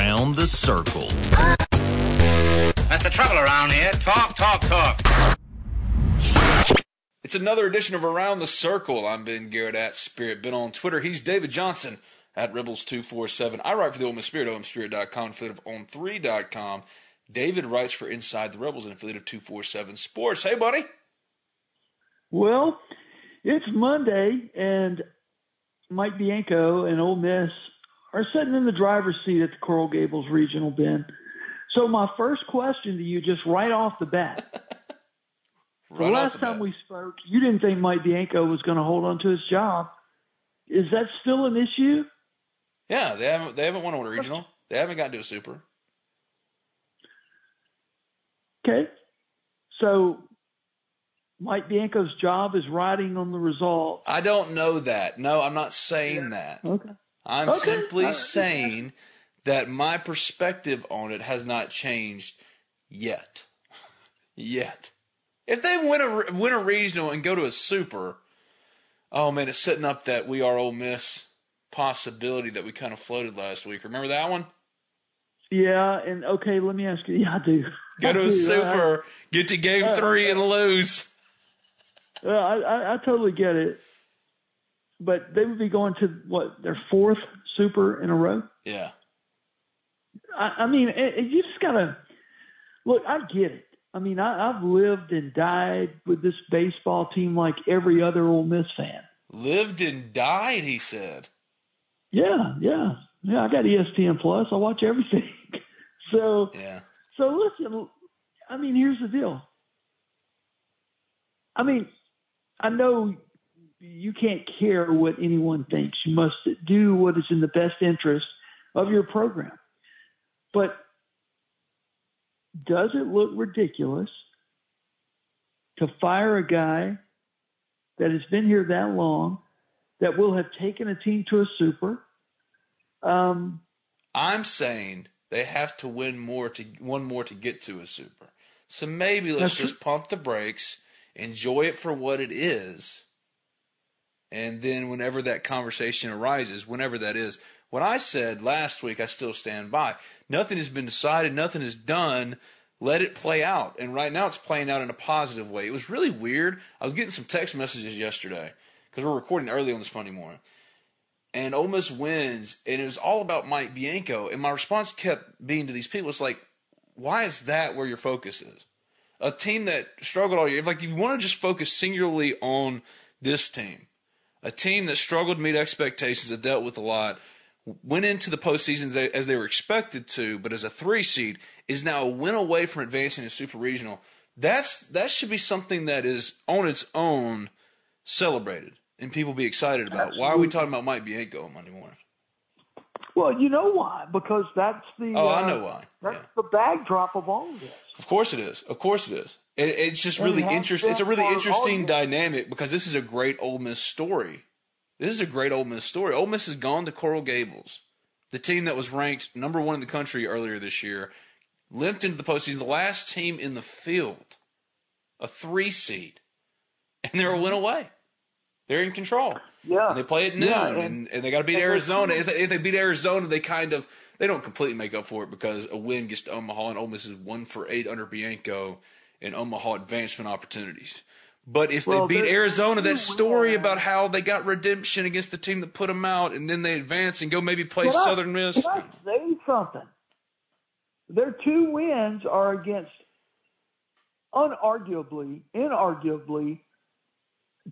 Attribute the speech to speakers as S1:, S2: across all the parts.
S1: Around the Circle.
S2: That's the trouble around here. Talk, talk, talk.
S3: It's another edition of Around the Circle. I'm Ben Garrett at Spirit Ben on Twitter. He's David Johnson at Rebels247. I write for the Ole Miss Spirit, OleMissSpirit.com, affiliate of On3.com. David writes for Inside the Rebels, an affiliate of 247 Sports. Hey, buddy.
S4: Well, it's Monday, and Mike Bianco and Ole Miss are sitting in the driver's seat at the Coral Gables Regional Ben. So my first question to you, just right off the bat. the
S3: Right off
S4: last
S3: the
S4: time
S3: bat.
S4: we spoke, you didn't think Mike Bianco was going to hold on to his job. Is that still an issue?
S3: Yeah, they haven't they haven't won a regional. They haven't gotten to a super.
S4: Okay. So Mike Bianco's job is riding on the result.
S3: I don't know that. No, I'm not saying that.
S4: Okay.
S3: I'm
S4: Okay.
S3: simply
S4: right.
S3: saying that my perspective on it has not changed yet. yet. If they win a win a regional and go to a super, oh man, it's setting up that we are Ole Miss possibility that we kind of floated last week. Remember that one?
S4: Yeah, and okay, let me ask you. Yeah, I do.
S3: Go to a super, get to game
S4: Uh,
S3: three and lose.
S4: I, I, I, I totally get it. But they would be going to what their fourth super in a row.
S3: Yeah.
S4: I, I mean, it, it, you just gotta look. I get it. I mean, I, I've lived and died with this baseball team like every other Ole Miss fan.
S3: Lived and died, he said.
S4: Yeah, yeah, yeah. I got ESPN Plus. I watch everything. so,
S3: Yeah.
S4: so listen. I mean, here's the deal. I mean, I know you can't care what anyone thinks. You must do what is in the best interest of your program. But does it look ridiculous to fire a guy that has been here that long, that will have taken a team to a super? Um,
S3: I'm saying they have to win more to one more to get to a super. So maybe let's just pump the brakes, enjoy it for what it is, and then whenever that conversation arises, whenever that is, what I said last week, I still stand by. Nothing has been decided, nothing is done. Let it play out. And right now it's playing out in a positive way. It was really weird. I was getting some text messages yesterday because we're recording early on this Monday morning and Ole Miss wins, and it was all about Mike Bianco. And my response kept being to these people, it's like, why is that where your focus is? A team that struggled all year. If like you want to just focus singularly on this team, a team that struggled to meet expectations, that dealt with a lot, went into the postseason as they, as they were expected to, but as a three seed, is now a win away from advancing to super regional. That's that should be something that is on its own celebrated and people be excited about. Why are we talking about Mike Bianco on Monday morning?
S4: well, you know why? Because that's the
S3: Oh,
S4: uh,
S3: I know why.
S4: That's
S3: Yeah.
S4: the backdrop of all of this.
S3: Of course it is. Of course it is. It, it's just really interesting. It's a really interesting dynamic because this is a great Ole Miss story. This is a great Ole Miss story. Ole Miss has gone to Coral Gables, the team that was ranked number one in the country earlier this year, limped into the postseason, the last team in the field, a three seed, and they're a win away. They're in control.
S4: Yeah,
S3: And they play at noon,
S4: Yeah,
S3: and,
S4: and-
S3: and, they got to beat Arizona. If they, if they beat Arizona, they kind of they don't completely make up for it because a win gets to Omaha, and Ole Miss is one for eight under Bianco in Omaha advancement opportunities. But if
S4: Well,
S3: they beat Arizona, that story about how they got redemption against the team that put them out, and then they advance and go maybe play
S4: Can I-
S3: Southern Miss.
S4: Can I say something? Their two wins are against unarguably, inarguably,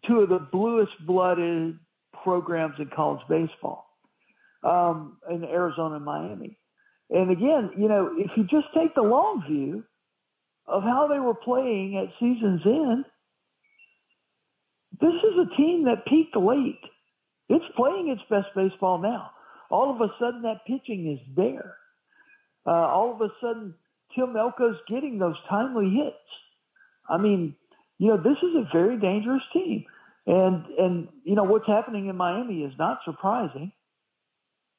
S4: two of the bluest blooded programs in college baseball um, in Arizona and Miami. And again, you know, if you just take the long view of how they were playing at season's end, this is a team that peaked late. It's playing its best baseball now. All of a sudden, that pitching is there. Uh, all of a sudden, Tim Elko's getting those timely hits. I mean, you know, this is a very dangerous team. And, and, you know, what's happening in Miami is not surprising.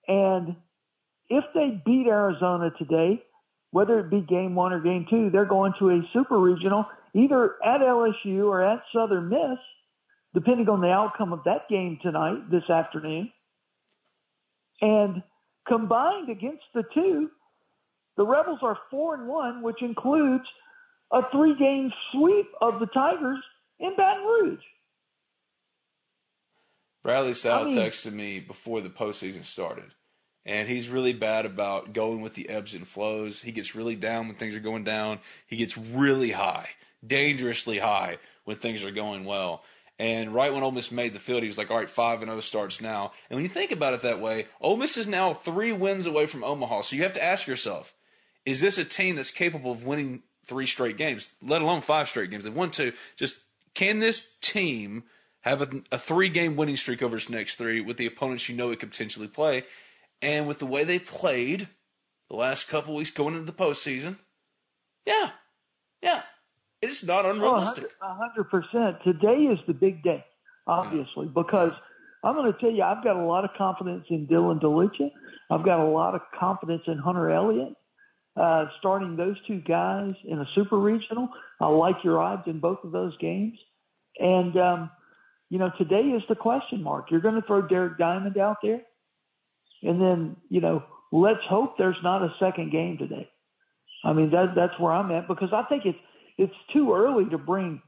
S4: And if they beat Arizona today, whether it be game one or game two, they're going to a super regional, either at LSU or at Southern Miss, depending on the outcome of that game tonight, this afternoon. And combined against the two, The Rebels are four and one, which includes a three game sweep of the Tigers in Baton Rouge.
S3: Bradley Sal
S4: I mean-
S3: texted me before the postseason started, and he's really bad about going with the ebbs and flows. He gets really down when things are going down. He gets really high, dangerously high when things are going well. And right when Ole Miss made the field, he was like, "All right, five and zero starts now." And when you think about it that way, Ole Miss is now three wins away from Omaha. So you have to ask yourself: Is this a team that's capable of winning three straight games, let alone five straight games? They've won two. Just can this team have a, a three game winning streak over its next three with the opponents you know it could potentially play? And with the way they played the last couple weeks going into the postseason, yeah, yeah, it is not
S4: Oh,
S3: unrealistic.
S4: A hundred percent. Today is the big day, obviously, because I'm going to tell you, I've got a lot of confidence in Dylan DeLucia. I've got a lot of confidence in Hunter Elliott. Uh, starting those two guys in a super regional, I like your odds in both of those games. And um, you know, today is the question mark. You're going to throw Derek Diamond out there, and then you know, let's hope there's not a second game today. I mean, that that's where I'm at because I think it's it's too early to bring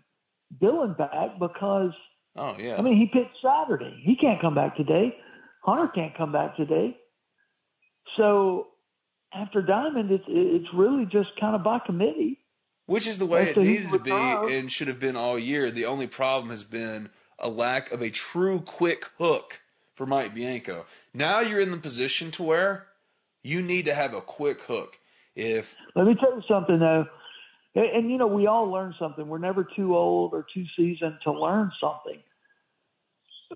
S4: Dylan back because
S3: Oh yeah,
S4: I mean he pitched Saturday. He can't come back today. Hunter can't come back today. So after Diamond, it's it's really just kind of by committee.
S3: which is the way it needed to be and should have been all year. The only problem has been a lack of a true quick hook for Mike Bianco. Now you're in the position to where you need to have a quick hook. If
S4: Let me tell you something though, and, and you know we all learn something. We're never too old or too seasoned to learn something.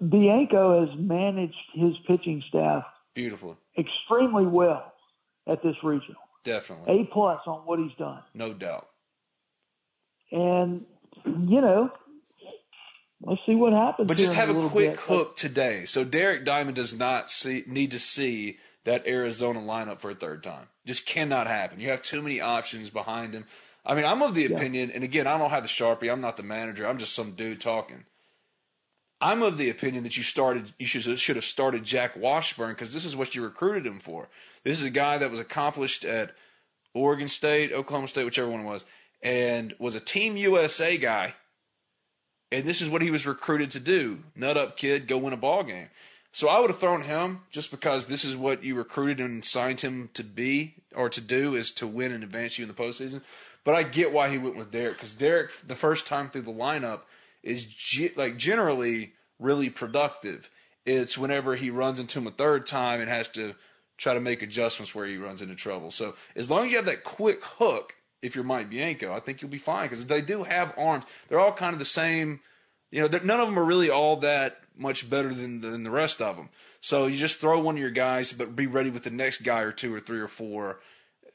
S4: Bianco has managed his pitching staff
S3: beautiful,
S4: extremely well at this regional.
S3: definitely,
S4: A plus on what he's done.
S3: no doubt.
S4: And you know, let's see what happens.
S3: But just have a
S4: little
S3: quick
S4: bit.
S3: hook today. So Derek Diamond does not see need to see that Arizona lineup for a third time. Just cannot happen. You have too many options behind him. I mean, I'm of the
S4: Yeah.
S3: opinion, and again, I don't have the sharpie. I'm not the manager. I'm just some dude talking. I'm of the opinion that you started. You should should have started Jack Washburn because this is what you recruited him for. This is a guy that was accomplished at Oregon State, Oklahoma State, whichever one it was, and was a Team USA guy and this is what he was recruited to do. Nut up kid, go win a ball game. So I would have thrown him just because this is what you recruited and signed him to be or to do is to win and advance you in the postseason. But I get why he went with Derek because Derek, the first time through the lineup, is ge- like generally really productive. It's whenever he runs into him a third time and has to try to make adjustments where he runs into trouble. So as long as you have that quick hook, if you're Mike Bianco, I think you'll be fine because they do have arms. They're all kind of the same. You know, none of them are really all that much better than than the rest of them. So you just throw one of your guys, but be ready with the next guy or two or three or four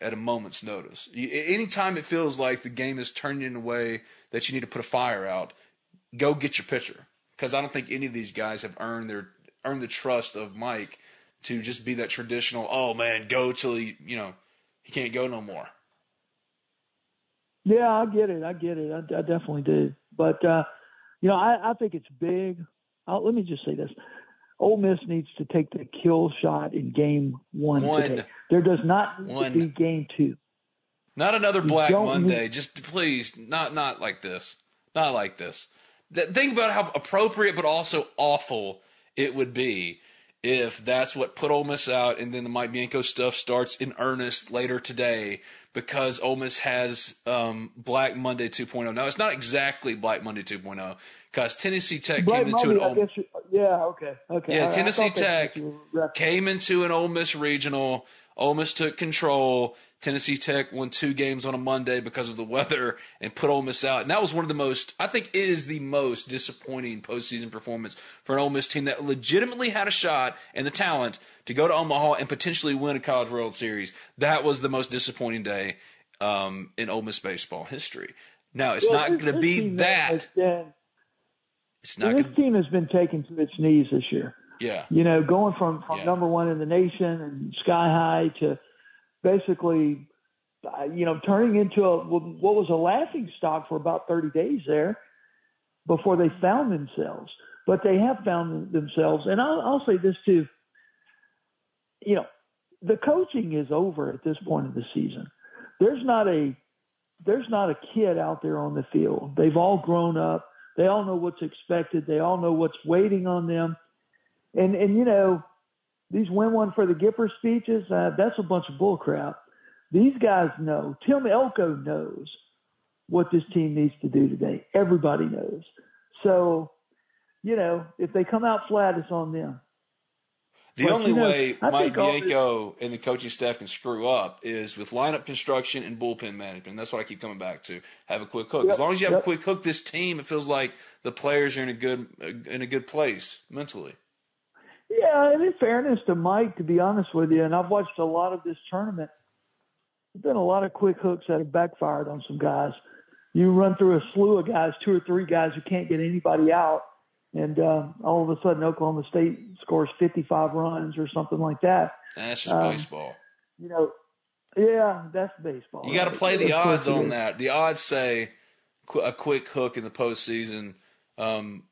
S3: at a moment's notice. You, anytime it feels like the game is turning in a way that you need to put a fire out, go get your pitcher because I don't think any of these guys have earned their earned the trust of Mike to just be that traditional. Oh man, go till he you know he can't go no more.
S4: Yeah, I get it. I get it. I, I definitely do. But uh, you know, I, I think it's big. I'll, let me just say this: Ole Miss needs to take the kill shot in Game One.
S3: One.
S4: Today. There does not need
S3: One.
S4: to be Game Two.
S3: Not another Black Monday.
S4: need-
S3: Just please, not not like this. Not like this. Th- Think about how appropriate but also awful it would be if that's what put Ole Miss out, and then the Mike Bianco stuff starts in earnest later today because Ole Miss has um, Black Monday 2.0. Now it's not exactly Black Monday 2.0 because Tennessee Tech
S4: Black
S3: came into
S4: Monday,
S3: an Ole.
S4: You, yeah. Okay. Okay.
S3: yeah, Tennessee Tech
S4: what you were referencing.
S3: came into an Ole Miss regional. Ole Miss took control. Tennessee Tech won two games on a Monday because of the weather and put Ole Miss out. And that was one of the most, I think it is the most disappointing postseason performance for an Ole Miss team that legitimately had a shot and the talent to go to Omaha and potentially win a College World Series. That was the most disappointing day um, in Ole Miss baseball history. Now, it's
S4: Well,
S3: not going to be that.
S4: been-
S3: It's not
S4: this
S3: to,
S4: team has been taken to its knees this year.
S3: yeah.
S4: you know, going from, from
S3: Yeah.
S4: number one in the nation and sky high to basically, uh, you know, turning into a, what was a laughing stock for about 30 days there before they found themselves. But they have found themselves. And I'll, I'll say this too. You know, the coaching is over at this point of the season. there's not a there's not a kid out there on the field. They've all grown up. They all know what's expected. They all know what's waiting on them. And and you know, these win one for the Gipper speeches, uh, that's a bunch of bullcrap. These guys know. Tim Elko knows what this team needs to do today. Everybody knows. So, you know, if they come out flat, it's on them.
S3: The
S4: But,
S3: only
S4: you know,
S3: way
S4: I
S3: Mike
S4: think all this-
S3: Bianco and the coaching staff can screw up is with lineup construction and bullpen management. That's what I keep coming back to. Have a quick hook.
S4: Yep,
S3: As long as you have a quick hook, this team it feels like the players are in a good in a good place mentally.
S4: Yeah, and in fairness to Mike, to be honest with you, and I've watched a lot of this tournament, there's been a lot of quick hooks that have backfired on some guys. You run through a slew of guys, two or three guys who can't get anybody out, and uh, all of a sudden Oklahoma State scores 55 runs or something like that.
S3: That's just
S4: Um,
S3: baseball.
S4: You know, yeah, that's baseball.
S3: You got to play the
S4: course
S3: odds on that. The odds say a quick hook in the postseason um,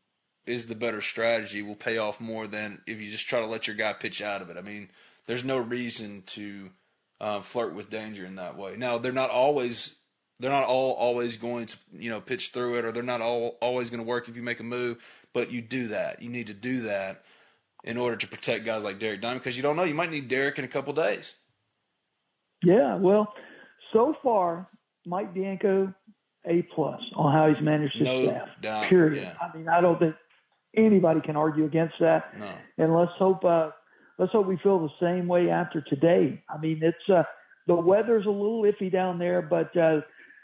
S3: is the better strategy. Will pay off more than if you just try to let your guy pitch out of it. I mean, there's no reason to uh, flirt with danger in that way. Now, they're not always they're not all always going to you know pitch through it, or they're not all always going to work if you make a move. But you do that. You need to do that in order to protect guys like Derek Diamond because you don't know you might need Derek in a couple days.
S4: Yeah, well, so far, Mike Bianco, A plus on how he's managed his
S3: No
S4: staff.
S3: doubt,
S4: Period.
S3: yeah.
S4: I mean, I don't think anybody can argue against that.
S3: No.
S4: And let's hope uh, let's hope we feel the same way after today. I mean, it's uh, the weather's a little iffy down there, but uh,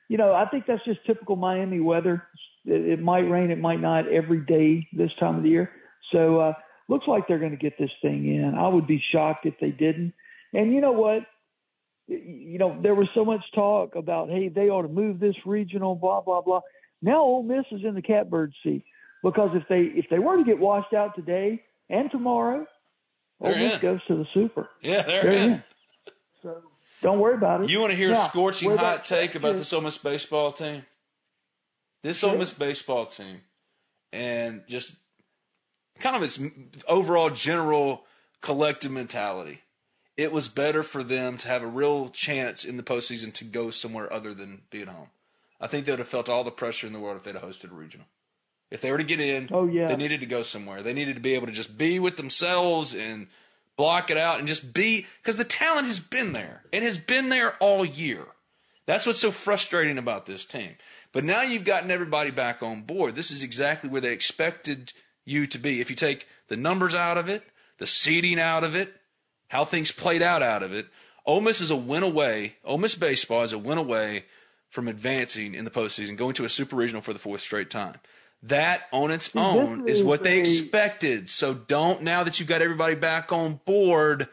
S4: you know, I think that's just typical Miami weather. It, it might rain, it might not every day this time of the year. So uh, looks like they're going to get this thing in. I would be shocked if they didn't. And you know what? You know, there was so much talk about, hey, they ought to move this regional, blah blah blah. Now Ole Miss is in the catbird seat because if they if they were to get washed out today and tomorrow, Ole Miss goes to the Super.
S3: Yeah, they're,
S4: They're
S3: in.
S4: in. So don't worry about it.
S3: You want to hear
S4: Now,
S3: a scorching hot take about this Ole Miss baseball team? This Ole Miss baseball team, and just kind of its overall general collective mentality. It was better for them to have a real chance in the postseason to go somewhere other than be at home. I think they would have felt all the pressure in the world if they'd have hosted a regional. If they were to get in,
S4: Oh, yeah.
S3: they needed to go somewhere. They needed to be able to just be with themselves and block it out and just be because the talent has been there. It has been there all year. That's what's so frustrating about this team. But now you've gotten everybody back on board. This is exactly where they expected you to be. If you take the numbers out of it, the seeding out of it, how things played out out of it, Ole Miss is a win away. Ole Miss baseball is a win away from advancing in the postseason, going to a super regional for the fourth straight time. That on its own is what they expected. So don't now that you've got everybody back on board,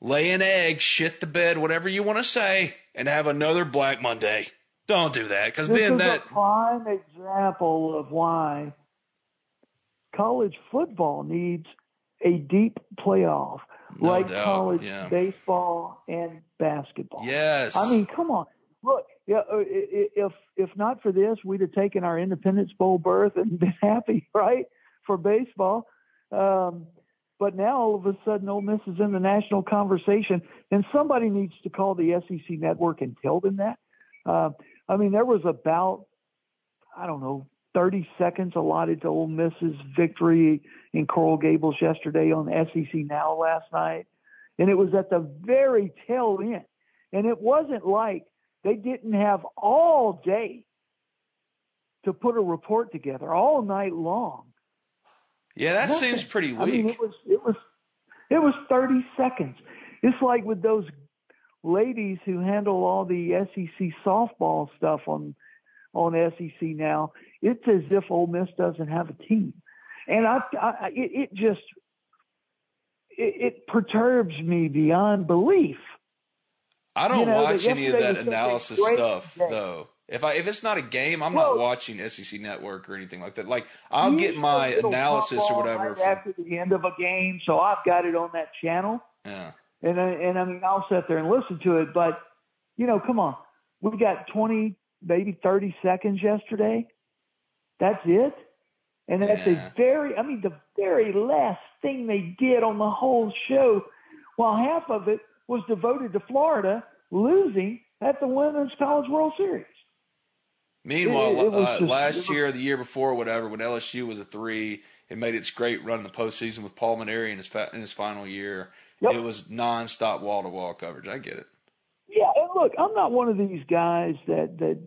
S3: lay an egg, shit the bed, whatever you want to say, and have another Black Monday. Don't do that because then
S4: is
S3: that
S4: a prime example of why college football needs a deep playoff,
S3: No
S4: like
S3: doubt,
S4: college
S3: yeah.
S4: baseball and basketball.
S3: yes,
S4: I mean, come on. Look, yeah, uh, if if not for this, we'd have taken our Independence Bowl berth and been happy, right, for baseball. Um, but now all of a sudden, Ole Miss is in the national conversation, and somebody needs to call the SEC network and tell them that. Uh, I mean, there was about I don't know 30 seconds allotted to Ole Miss's victory in Coral Gables yesterday on SEC Now last night, and it was at the very tail end. And it wasn't like they didn't have all day to put a report together all night long.
S3: yeah, that
S4: Nothing.
S3: seems pretty weak.
S4: I mean, it was it was it was 30 seconds. It's like with those ladies who handle all the SEC softball stuff on on SEC now. It's as if Ole Miss doesn't have a team, and I, I it, it just it, it perturbs me beyond belief.
S3: I don't
S4: you know,
S3: watch any of that
S4: was such a
S3: analysis stuff though. If I if it's not a game, I'm
S4: Well-
S3: not watching SEC Network or anything like that. Like I'll get my analysis or whatever.
S4: right after the end of a game, so I've got it on that channel.
S3: yeah,
S4: and I, and I mean I'll sit there and listen to it, but you know, come on, we got 20, maybe 30 seconds yesterday. That's it, and that's
S3: Yeah.
S4: a very, I mean, the very last thing they did on the whole show, while half of it was devoted to Florida losing, at the Women's College World Series.
S3: Meanwhile,
S4: It- it
S3: uh,
S4: just-
S3: last year, or the year before, whatever, when LSU was a three, it made its great run in the postseason with Paul Mainieri in his fa- in his final year.
S4: Yep.
S3: It was nonstop wall to wall coverage. I get it.
S4: Yeah, and look, I'm not one of these guys that that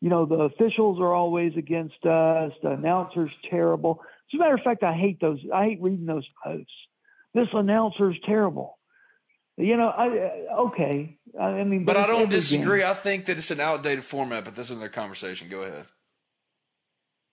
S4: you know the officials are always against us. The announcer's terrible. As a matter of fact, I hate those. I hate reading those posts. This announcer's terrible. You know, I uh, okay. I, mean,
S3: But I don't disagree.
S4: game.
S3: I think that it's an outdated format, but this is another conversation. Go ahead.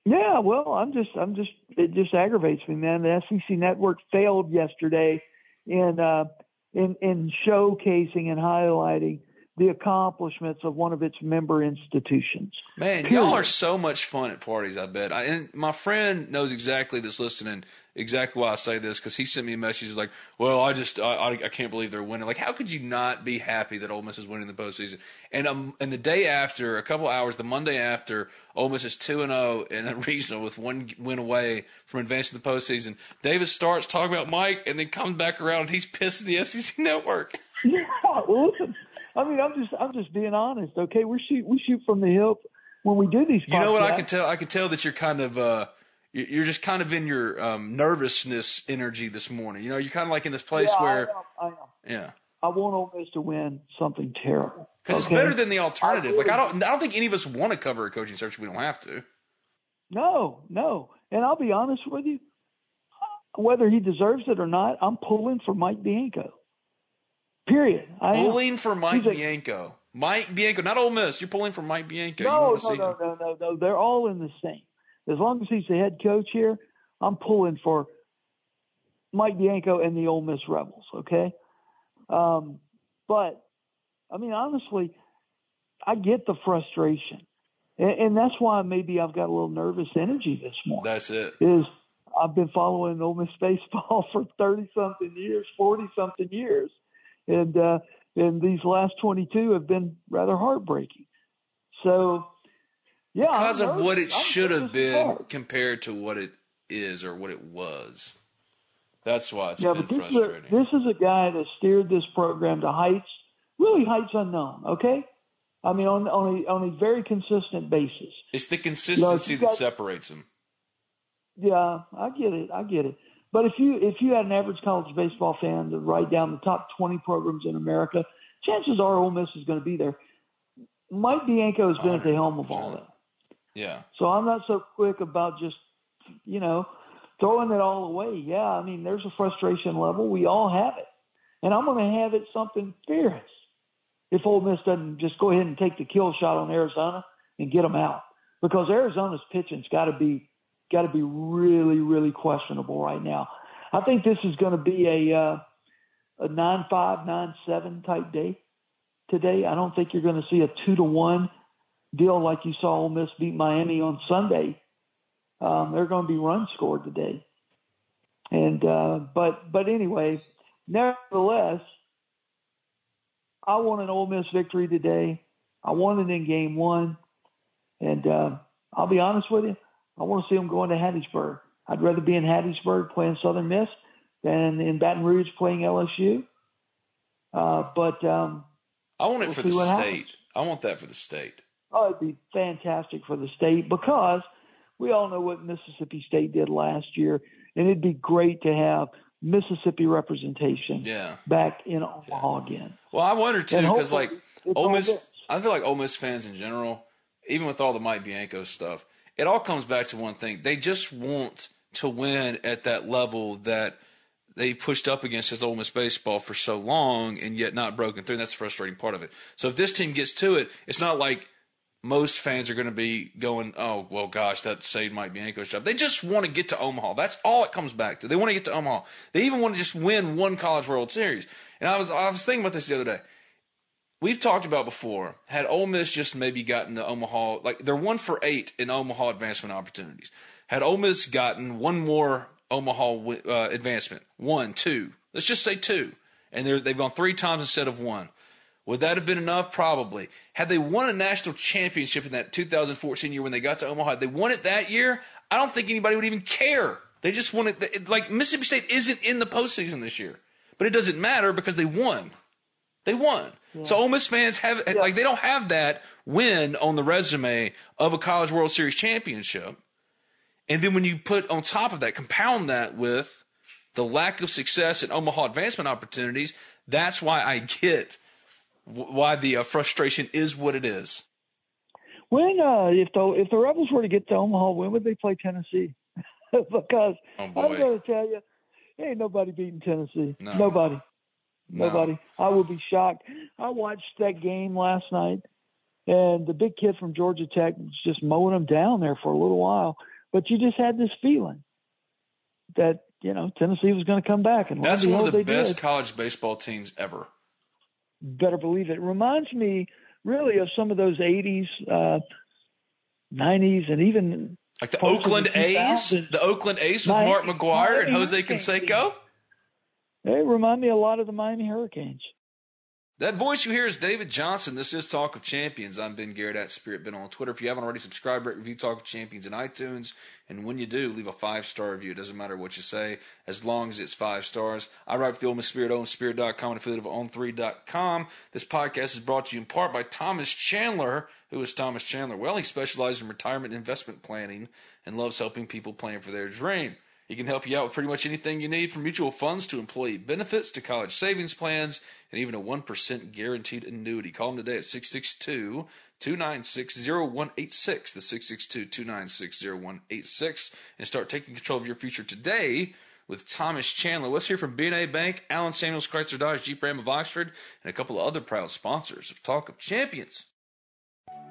S4: Yeah, well, I'm just, I'm just, it just aggravates me, man. The SEC network failed yesterday in uh, in in showcasing and highlighting the accomplishments of one of its member institutions.
S3: Man,
S4: Period.
S3: y'all are so much fun at parties. I bet. I, and my friend knows exactly this listening exactly why I say this because he sent me a message he's like, "Well, I just I, I, can't believe they're winning. Like, how could you not be happy that Ole Miss is winning the postseason?" And um, and the day after, a couple hours, the Monday after, Ole Miss is two and zero in a regional with one win away from advancing the postseason. Davis starts talking about Mike, and then comes back around and he's pissed at the SEC network.
S4: Yeah, well, listen. I mean, I'm just, I'm just being honest. Okay, we shoot, we shoot from the hip when we do these.
S3: You know what I can tell? I can tell that you're kind of uh, you're just kind of in your um, nervousness energy this morning. You know, you're kind of like in this place
S4: Yeah,
S3: where,
S4: I am, I am.
S3: yeah,
S4: I want Ole Miss to win something terrible.
S3: because
S4: okay?
S3: it's better than the alternative.
S4: I
S3: Like I don't, I don't think any of us want to cover a coaching search. if We don't have to.
S4: No, no. And I'll be honest with you, whether he deserves it or not, I'm pulling for Mike Bianco. Period. I am.
S3: Pulling for Mike
S4: He's a-
S3: Bianco, Mike Bianco, not Ole Miss. You're pulling for Mike Bianco.
S4: No, no, no, no, no, no. They're all in the same. As long as he's the head coach here, I'm pulling for Mike Bianco and the Ole Miss Rebels. Okay, um, but I mean, honestly, I get the frustration, and, and that's why maybe I've got a little nervous energy this morning.
S3: That's it.
S4: is I've been following Ole Miss baseball for thirty something years, forty something years, and uh, and these last twenty two have been rather heartbreaking. So, yeah,
S3: Because of what it
S4: I'm
S3: should have been
S4: fuck.
S3: compared to what it is or what it was. That's why it's
S4: Yeah,
S3: been
S4: but this is, a,
S3: frustrating.
S4: this is a guy that steered this program to heights, really heights unknown. Okay, I mean on on a on a very consistent basis.
S3: it's the consistency
S4: you
S3: that
S4: got-
S3: separates them.
S4: Yeah, I get it. I get it. But if you if you had an average college baseball fan to write down the top 20 programs in America, chances are Ole Miss is going to be there. Mike Bianco has been at the helm of all
S3: 100%.
S4: that,
S3: Yeah.
S4: so I'm not so quick about just you know throwing it all away. Yeah, I mean there's a frustration level. We all have it, and I'm going to have it something fierce if Ole Miss doesn't just go ahead and take the kill shot on Arizona and get them out because Arizona's pitching's got to be got to be really really questionable right now. I think this is going to be a uh, a nine five nine seven type day today. I don't think you're going to see a two to one deal like you saw Ole Miss beat Miami on Sunday. Um, they're going to be run scored today, and uh, but but anyway, nevertheless, I want an Ole Miss victory today. I want it in game one, and uh, I'll be honest with you, I want to see them going to Hattiesburg. I'd rather be in Hattiesburg playing Southern Miss than in Baton Rouge playing LSU. Uh, but um,
S3: I want it
S4: We'll
S3: for the state.
S4: happens.
S3: I want that for the state.
S4: Oh, it'd be fantastic for the state because we all know what Mississippi State did last year, and it'd be great to have Mississippi representation
S3: Yeah.
S4: back in Omaha again.
S3: Well, I wonder too because like Ole Miss. I feel like Ole Miss fans in general, even with all the Mike Bianco stuff, it all comes back to one thing: they just want to win at that level that they pushed up against as Ole Miss baseball for so long, and yet not broken through. And that's the frustrating part of it. So if this team gets to it, it's not like most fans are going to be going, "Oh, well, gosh, that saved Mike Bianco's job." They just want to get to Omaha. That's all it comes back to. They want to get to Omaha. They even want to just win one College World Series. And I was I was thinking about this the other day. We've talked about before. Had Ole Miss just maybe gotten to Omaha, like they're one for eight in Omaha advancement opportunities. Had Ole Miss gotten one more Omaha uh, advancement, one, two, let's just say two, and they've gone three times instead of one. Would that have been enough? Probably. Had they won a national championship in that 2014 year when they got to Omaha, had they won it that year, I don't think anybody would even care. They just wanted, it- like Mississippi State isn't in the postseason this year, but it doesn't matter because they won. They won. So Ole Miss fans have like they don't have that win on the resume of a College World Series championship. And then when you put on top of that, compound that with the lack of success in Omaha advancement opportunities, that's why I get why the uh, frustration is what it is.
S4: When uh, if the if the Rebels were to get to Omaha, when would they play Tennessee? because
S3: Oh
S4: I'm going to tell you, ain't nobody beating Tennessee.
S3: No.
S4: Nobody.
S3: No.
S4: Nobody. I would be shocked. I watched that game last night, and the big kid from Georgia Tech was just mowing them down there for a little while. But you just had this feeling that you know Tennessee was going to come back, and
S3: That's one of the best
S4: did.
S3: college baseball teams ever.
S4: Better believe it. it Reminds me really of some of those '80s, uh, '90s, and even
S3: Like the Oakland
S4: the
S3: A's, the Oakland A's with
S4: Miami-
S3: Mark McGwire and Jose Canseco.
S4: they remind me a lot of the Miami Hurricanes.
S3: That voice you hear is David Johnson. This is Talk of Champions. I'm Ben Garrett at Spirit Ben on Twitter. If you haven't already, subscribe, rate, review Talk of Champions in iTunes. And when you do, leave a five star review. It doesn't matter what you say, as long as it's five stars. I write for the Ole Miss Spirit, OleMissSpirit.com, and affiliate of On3.com. This podcast is brought to you in part by Thomas Chandler. Who is Thomas Chandler? Well, he specializes in retirement investment planning and loves helping people plan for their dream. He can help you out with pretty much anything you need from mutual funds to employee benefits to college savings plans and even a 1% guaranteed annuity. Call him today at 662 296 0186, the 662 296 0186, and start taking control of your future today with Thomas Chandler. Let's hear from BNA Bank, Allen Samuels Chrysler Dodge Jeep Ram of Oxford, and a couple of other proud sponsors of Talk of Champions.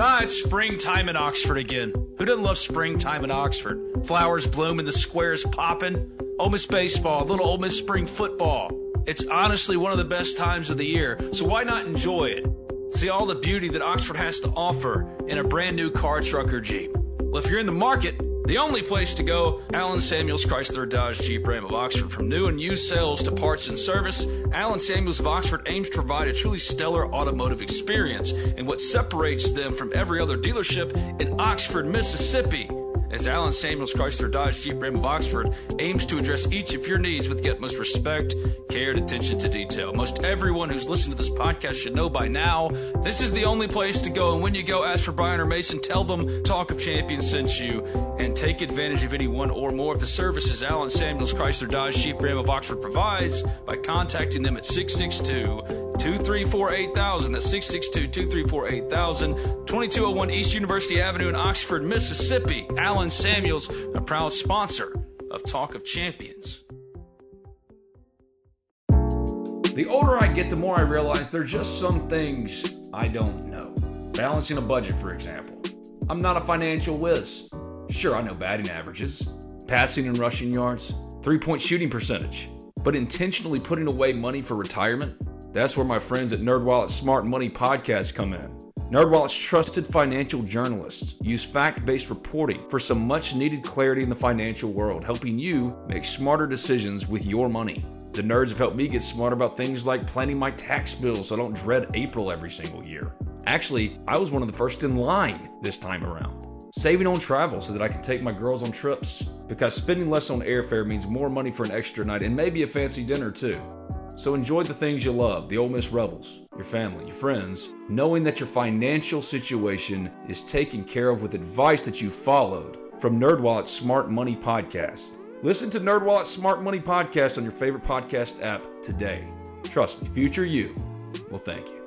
S3: Ah, it's springtime in Oxford again. Who doesn't love springtime in Oxford? Flowers bloom and the square's popping. Ole Miss baseball, little Ole Miss spring football. It's honestly one of the best times of the year, so why not enjoy it? See all the beauty that Oxford has to offer in a brand new car, truck, or Jeep. Well, if you're in the market, the only place to go, Allen Samuels Chrysler Dodge Jeep Ram of Oxford. From new and used sales to parts and service, Allen Samuels of Oxford aims to provide a truly stellar automotive experience and what separates them from every other dealership in Oxford, Mississippi. As Allen Samuels Chrysler Dodge Jeep Ram of Oxford aims to address each of your needs with the utmost respect, care, and attention to detail. Most everyone who's listened to this podcast should know by now this is the only place to go. And when you go, ask for Brian or Mason, tell them Talk of Champions sent you, and take advantage of any one or more of the services Alan Samuels Chrysler Dodge Jeep Ram of Oxford provides by contacting them at 662 234 8000. That's 662 234 8000. 2201 East University Avenue in Oxford, Mississippi. Allen Samuels, a proud sponsor of Talk of Champions. The older I get, the more I realize there are just some things I don't know. Balancing a budget, for example. I'm not a financial whiz. Sure, I know batting averages, passing and rushing yards, three point shooting percentage, but intentionally putting away money for retirement? That's where my friends at NerdWallet's Smart Money Podcast come in. NerdWallet's trusted financial journalists use fact-based reporting for some much-needed clarity in the financial world, helping you make smarter decisions with your money. The nerds have helped me get smarter about things like planning my tax bill so I don't dread April every single year. Actually, I was one of the first in line this time around. Saving on travel so that I can take my girls on trips. Because spending less on airfare means more money for an extra night and maybe a fancy dinner too. So enjoy the things you love, the Ole Miss Rebels, your family, your friends, knowing that your financial situation is taken care of with advice that you followed from NerdWallet's Smart Money Podcast. Listen to NerdWallet's Smart Money Podcast on your favorite podcast app today. Trust me, future you will thank you.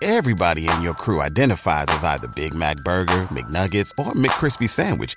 S5: Everybody in your crew identifies as either Big Mac Burger, McNuggets, or McCrispy Sandwich.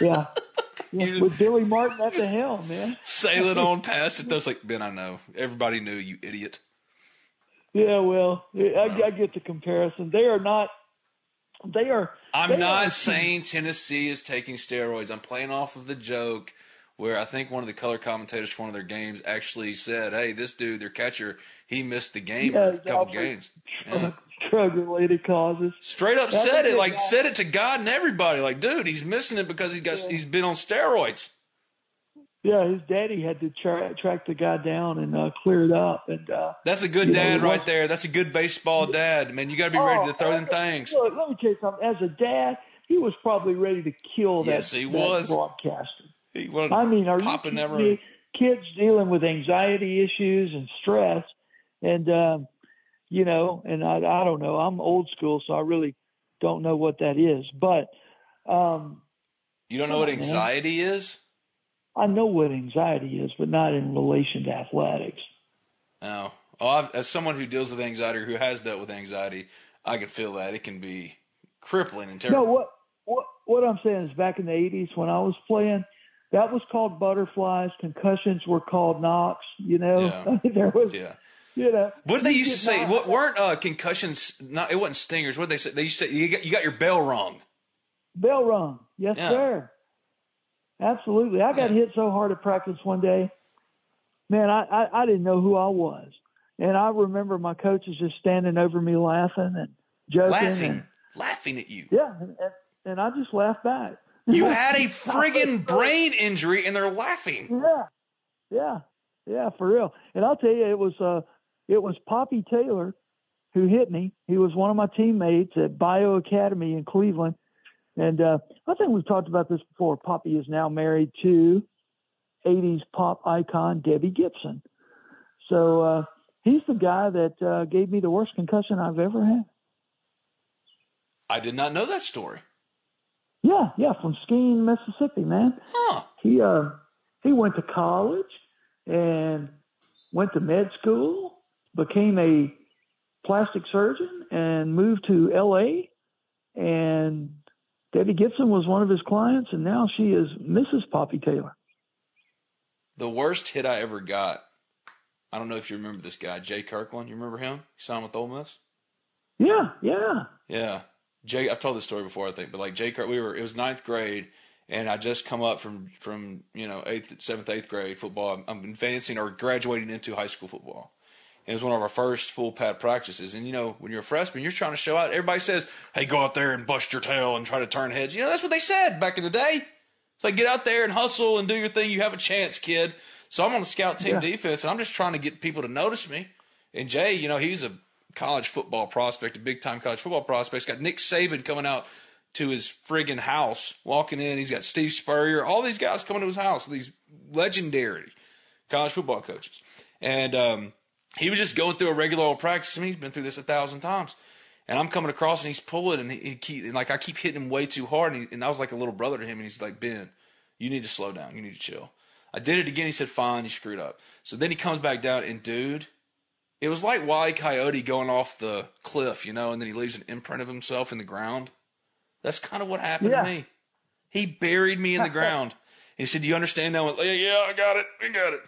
S4: Yeah. yeah. With Billy Martin at the helm, man.
S3: Sailing on past it. Was like, Ben, I know. Everybody knew, you idiot.
S4: Yeah, well, I, I get the comparison. They are not. They are.
S3: I'm
S4: they
S3: not
S4: a
S3: saying Tennessee is taking steroids. I'm playing off of the joke where I think one of the color commentators for one of their games actually said, "Hey, this dude, their catcher, he missed the game
S4: Yeah,
S3: a couple
S4: obviously.
S3: games." Yeah.
S4: Drug related causes.
S3: Straight up
S4: That's
S3: said it, like
S4: guy.
S3: said it to God and everybody. Like, dude, he's missing it because he got he's been on steroids.
S4: Yeah, his daddy had to tra- track the guy down and uh, clear it up. And uh,
S3: That's a good
S4: know,
S3: dad
S4: what-
S3: right there. That's a good baseball dad. Man, you got to be ready to throw them things.
S4: Look, let me tell you something. As a dad, he was probably ready to kill that,
S3: Yes, he
S4: that
S3: was.
S4: broadcaster.
S3: He wanted
S4: I mean, are
S3: pop in
S4: you
S3: that room.
S4: Kids dealing with anxiety issues and stress, and um, you know, and I, I don't know. I'm old school, so I really don't know what that is. But um,
S3: You don't know what
S4: on, man.
S3: anxiety is?
S4: I know what anxiety is, but not in relation to athletics.
S3: No. Oh, I've, as someone who deals with anxiety or who has dealt with anxiety, I can feel that it can be crippling and
S4: No,
S3: terrible.
S4: what what what I'm saying is back in the '80s when I was playing, that was called butterflies. Concussions were called knocks. You know, there was,
S3: Yeah.
S4: You know.
S3: What did they used to say?
S4: not-
S3: What weren't uh, concussions? Not it wasn't stingers. What did they say? They used to say you got, you got your bell rung.
S4: Bell rung. Yes,
S3: Yeah.
S4: sir. Absolutely. I got
S3: Yeah.
S4: hit so hard at practice one day. Man, I, I, I didn't know who I was. And I remember my coaches just standing over me laughing and joking.
S3: laughing,
S4: And,
S3: laughing at you.
S4: yeah. And, and, I just laughed back.
S3: You had a friggin' brain injury and they're laughing.
S4: Yeah. Yeah. Yeah, for real. And I'll tell you, it was uh it was Poppy Taylor who hit me. He was one of my teammates at Bayou Academy in Cleveland. And uh I think we've talked about this before. Poppy is now married to 80s pop icon Debbie Gibson. So uh he's the guy that uh gave me the worst concussion I've ever had.
S3: I did not know that story.
S4: Yeah, yeah, from skiing Mississippi, man.
S3: Huh.
S4: he uh he went to college and went to med school, became a plastic surgeon, and moved to L.A. And Debbie Gibson was one of his clients, and now she is Mrs. Poppy Taylor.
S3: The worst hit I ever got. I don't know if you remember this guy, Jay Kirkland. You remember him? He signed with Ole Miss.
S4: Yeah, yeah,
S3: Yeah, Jay. I've told this story before, I think, but like Jay, Kirk, we were. It was ninth grade, and I just come up from from you know eighth, seventh, eighth grade football. I'm, I'm advancing or graduating into high school football. It was one of our first full pad practices. And you know, when you're a freshman, you're trying to show out. Everybody says, "Hey, go out there and bust your tail and try to turn heads." You know, that's what they said back in the day. It's like get out there and hustle and do your thing. You have a chance, kid. So I'm on the scout team
S4: Yeah.
S3: defense, and I'm just trying to get people to notice me. And Jay, you know, he's a college football prospect, a big time college football prospect. He's got Nick Saban coming out to his friggin' house, walking in. He's got Steve Spurrier, all these guys coming to his house, these legendary college football coaches. And um, he was just going through a regular old practice. I mean, he's been through this a thousand times. And I'm coming across and he's pulling and he, he keep, and like I keep hitting him way too hard. And, he, and I was like a little brother to him. And he's like, Ben, you need to slow down. You need to chill. I did it again. He said, fine, you screwed up. So then he comes back down and dude, it was like Wile. Coyote going off the cliff, you know, and then he leaves an imprint of himself in the ground. That's kind of what happened
S4: Yeah.
S3: to me. He buried me in the ground. And he said, Do you understand now? I went, yeah, yeah, I got it. I got it.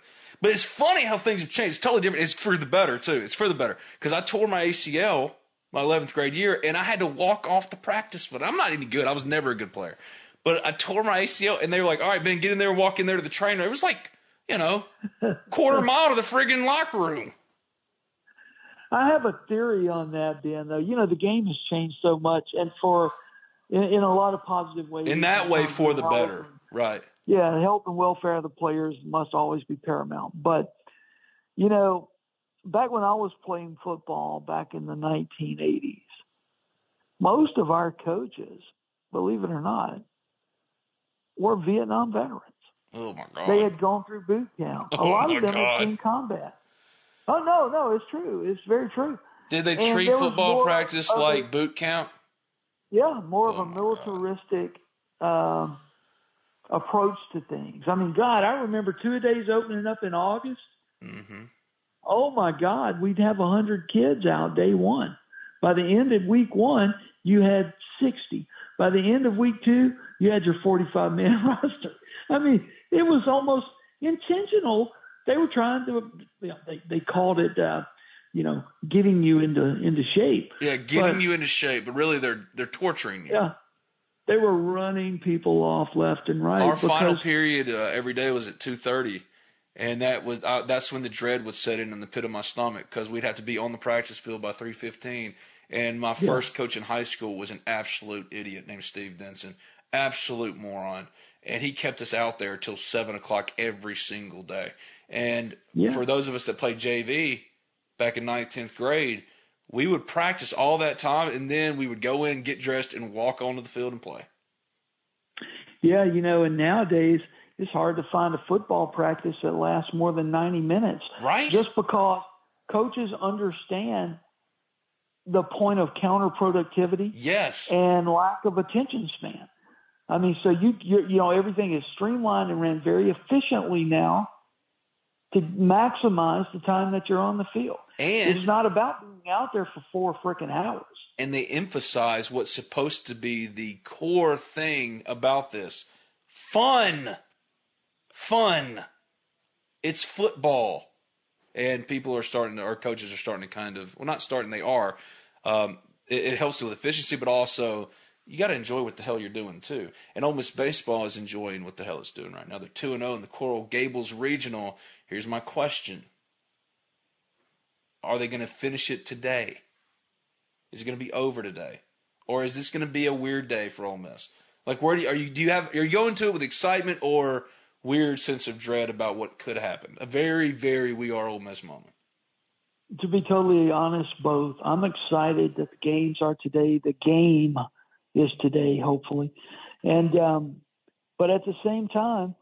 S3: But it's funny how things have changed. It's totally different. It's for the better, too. It's for the better. Because I tore my ACL my 11th grade year, and I had to walk off the practice field. I'm not any good. I was never a good player. But I tore my ACL, and they were like, all right, Ben, get in there and walk in there to the trainer. It was like, you know, quarter mile to the friggin' locker room.
S4: I have a theory on that, Ben. Though you know the game has changed so much, and for in, in a lot of positive ways.
S3: In that way, for the better. Right.
S4: Yeah, the health and welfare of the players must always be paramount. But you know, back when I was playing football back in the 1980s, most of our coaches, believe it or not, were Vietnam veterans.
S3: Oh, my God.
S4: They had gone through boot camp. A
S3: Oh,
S4: lot of them
S3: God.
S4: had seen combat. Oh no, no, it's true. It's very true.
S3: Did they
S4: And
S3: treat football practice
S4: of a-
S3: like boot camp?
S4: Yeah, more of
S3: Oh
S4: a
S3: my
S4: militaristic um, approach to things. I mean, God, I remember two days opening up in August.
S3: Mm-hmm.
S4: Oh my God, we'd have a hundred kids out day one. By the end of week one, you had sixty. By the end of week two, you had your forty-five man roster. I mean, it was almost intentional. They were trying to, you know, they they called it, uh, you know, getting you into into shape.
S3: Yeah, getting
S4: But-
S3: you into shape, but really they're they're torturing you.
S4: Yeah, they were running people off left and right.
S3: Our final period uh, every day was at two thirty, and that was uh, that's when the dread would set in in the pit of my stomach because we'd have to be on the practice field by three fifteen. And my first coach in high school was an absolute idiot named Steve Denson, absolute moron, and he kept us out there till seven o'clock every single day. And
S4: Yeah.
S3: for those of us that played JV back in ninth, tenth grade, we would practice all that time, and then we would go in, get dressed, and walk onto the field and play.
S4: Yeah, you know, and nowadays it's hard to find a football practice that lasts more than 90 minutes.
S3: Right.
S4: Just because coaches understand the point of counterproductivity
S3: Yes.
S4: and lack of attention span. I mean, so you you you know everything is streamlined and ran very efficiently now to maximize the time that you're on the field.
S3: And-
S4: it's not about being out there for four freaking hours.
S3: and they emphasize what's supposed to be the core thing about this. Fun. Fun. It's football. And people are starting to our coaches are starting to kind of well not starting they are. Um, it, it helps with efficiency but also you got to enjoy what the hell you're doing too. And Ole Miss baseball is enjoying what the hell it's doing right now. They're 2 and 0 in the Coral Gables regional here's my question are they going to finish it today is it going to be over today, or is this going to be a weird day for Ole Miss? Like, where do you, are you? Do you have? Are you going to it with excitement or weird sense of dread about what could happen? A very, very we are Ole Miss moment.
S4: to be totally honest, both. I'm excited that the games are today. The game is today, hopefully, and um, but at the same time,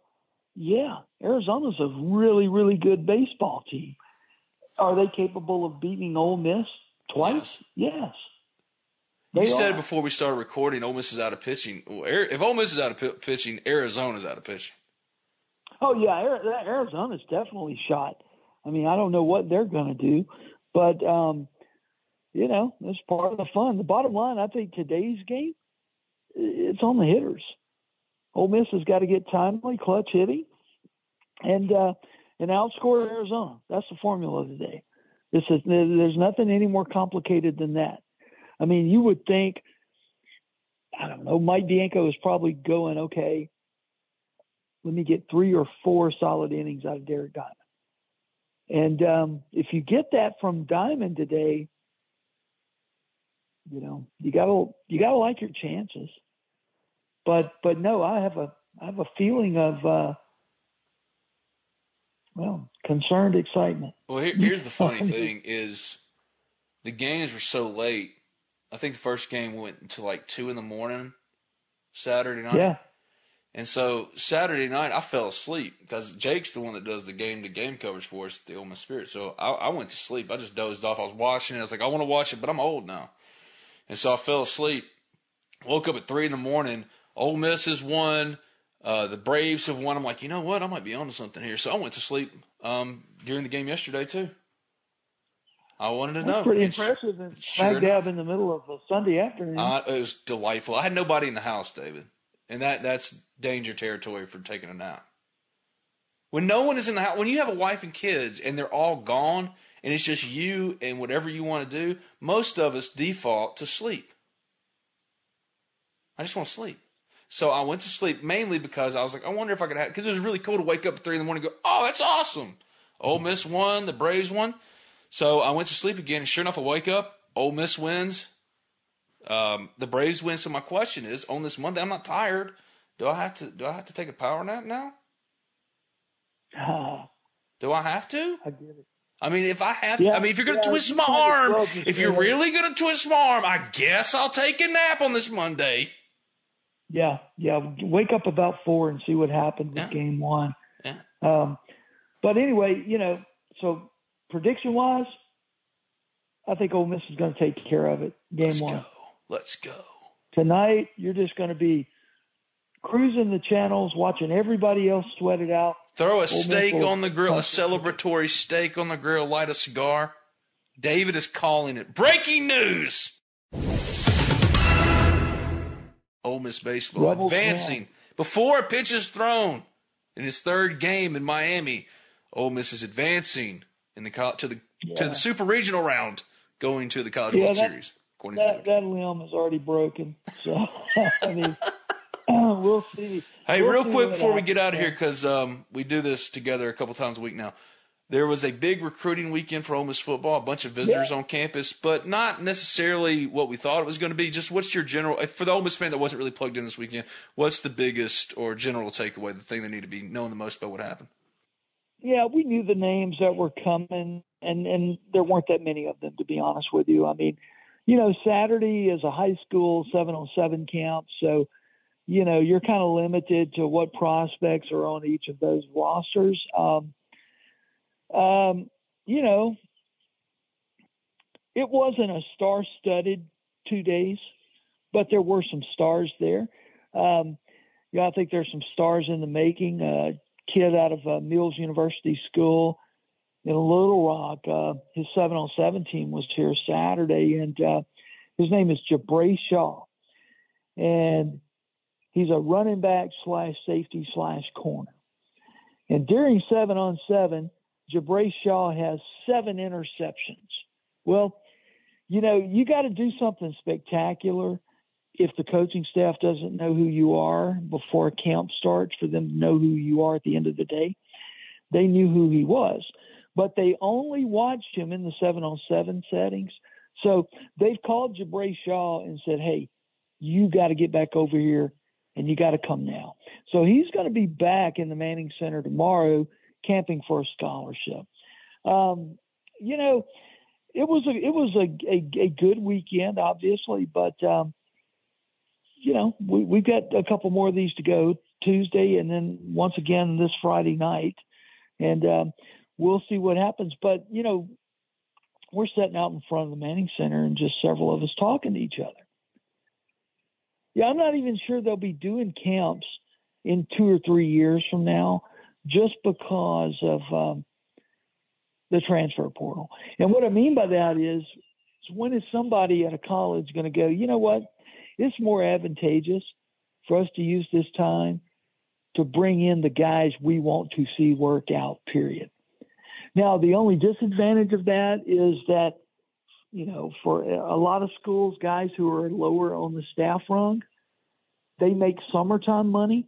S4: yeah, Arizona's a really, really good baseball team. Are they capable of beating Ole Miss twice? Yes.
S3: You
S4: They
S3: said
S4: are.
S3: before we started recording, Ole Miss is out of pitching. If Ole Miss is out of pi- pitching, Arizona's out of pitching.
S4: Oh yeah, Arizona's definitely shot. I mean, I don't know what they're going to do, but um, you know, it's part of the fun. The bottom line, I think today's game, it's on the hitters. Ole Miss has got to get timely, clutch hitting, and uh, and outscore Arizona. That's the formula of the day. This is there's nothing any more complicated than that. I mean, you would think, I don't know, Mike Bianco is probably going okay let me get three or four solid innings out of Derek Diamond. And um, if you get that from Diamond today, you know you gotta you gotta like your chances. But but no, I have a I have a feeling of uh, well concerned excitement.
S3: Well, here, here's the funny thing: is the games were so late. I think the first game went until like two in the morning, Saturday night.
S4: Yeah,
S3: And so Saturday night, I fell asleep because Jake's the one that does the game to game coverage for us, the Ole Miss Spirit. So I, I went to sleep. I just dozed off. I was watching it. I was like, I want to watch it, but I'm old now. And so I fell asleep. Woke up at three in the morning. Ole Miss has won. Uh, the Braves have won. I'm like, you know what? I might be onto something here. So I went to sleep um, during the game yesterday too. I wanted to
S4: that's
S3: know.
S4: pretty impressive. And smack dab in the middle of a Sunday afternoon.
S3: Uh, it was delightful. I had nobody in the house, David, and that that's danger territory for taking a nap. When no one is in the house, when you have a wife and kids and they're all gone, and it's just you and whatever you want to do, most of us default to sleep. I just want to sleep. So I went to sleep mainly because I was like, I wonder if I could have, because it was really cool to wake up at three in the morning and go, oh, that's awesome. Ole Miss won, the Braves won. So I went to sleep again, and sure enough, I wake up, Ole Miss wins, um, the Braves win. So my question is, on this Monday, I'm not tired. Do I have to? Do I have to take a power nap now?
S4: Ah,
S3: Do I have to?
S4: I get it.
S3: I mean, if I have,
S4: Yeah,
S3: to, I mean, if you're going to
S4: yeah,
S3: twist my arm, if you're really going to twist my arm, I guess I'll take a nap on this Monday.
S4: Yeah, yeah. Wake up about four and see what happened with
S3: Yeah.
S4: game one.
S3: Yeah.
S4: Um, but anyway, you know, so prediction wise, I think Ole Miss is going to take care of it. Game
S3: Let's
S4: one
S3: go. Let's go.
S4: tonight. You're just going to be cruising the channels, watching everybody else sweat it out.
S3: Throw a
S4: Miss
S3: steak
S4: will-
S3: on the grill, a celebratory steak on the grill, light a cigar. David is calling it. Breaking news! Ole Miss baseball
S4: Rebels
S3: advancing before a pitch is thrown in his third game in Miami. Ole Miss is advancing in the to the to the super regional round, going to the College
S4: Yeah,
S3: World
S4: that-
S3: Series.
S4: That that limb is already broken. So I mean, we'll see.
S3: Hey,
S4: We'll
S3: real
S4: see
S3: quick before we get out of here, because um, we do this together a couple times a week now. There was a big recruiting weekend for Ole Miss football, a bunch of visitors on campus, but not necessarily what we thought it was going to be. Just what's your general, for the Ole Miss fan that wasn't really plugged in this weekend, what's the biggest or general takeaway, the thing they need to be knowing the most about what happened?
S4: Yeah, we knew the names that were coming, and and there weren't that many of them, to be honest with you. I mean, you know, Saturday is a high school seven on seven camp, so you know you're kind of limited to what prospects are on each of those rosters. Um, um, you know, it wasn't a star-studded two days, but there were some stars there. Um, yeah, I think there's some stars in the making. Uh, kid out of uh, Mills University School in Little Rock. Uh, his seven on seven team was here Saturday, and uh, his name is Jabray Shaw, and he's a running back slash safety slash corner. And during seven on seven, Jabray Shaw has seven interceptions. Well, you know, you got to do something spectacular if the coaching staff doesn't know who you are before camp starts for them to know who you are at the end of the day. They knew who he was, but they only watched him in the seven on seven settings. So they've called Jabray Shaw and said, Hey, you got to get back over here and you got to come now. So he's going to be back in the Manning Center tomorrow camping for a scholarship. Um, you know, it was a it was a, a, a good weekend, obviously, but um, you know we we've got a couple more of these to go Tuesday, and then once again this Friday night, and um, we'll see what happens. But you know, we're sitting out in front of the Manning Center, and just several of us talking to each other. Yeah, I'm not even sure they'll be doing camps in two or three years from now, just because of um, the transfer portal. And what I mean by that is, is when is somebody at a college going to go, you know what? It's more advantageous for us to use this time to bring in the guys we want to see work out, period. Now, the only disadvantage of that is that, you know, for a lot of schools, guys who are lower on the staff rung, they make summertime money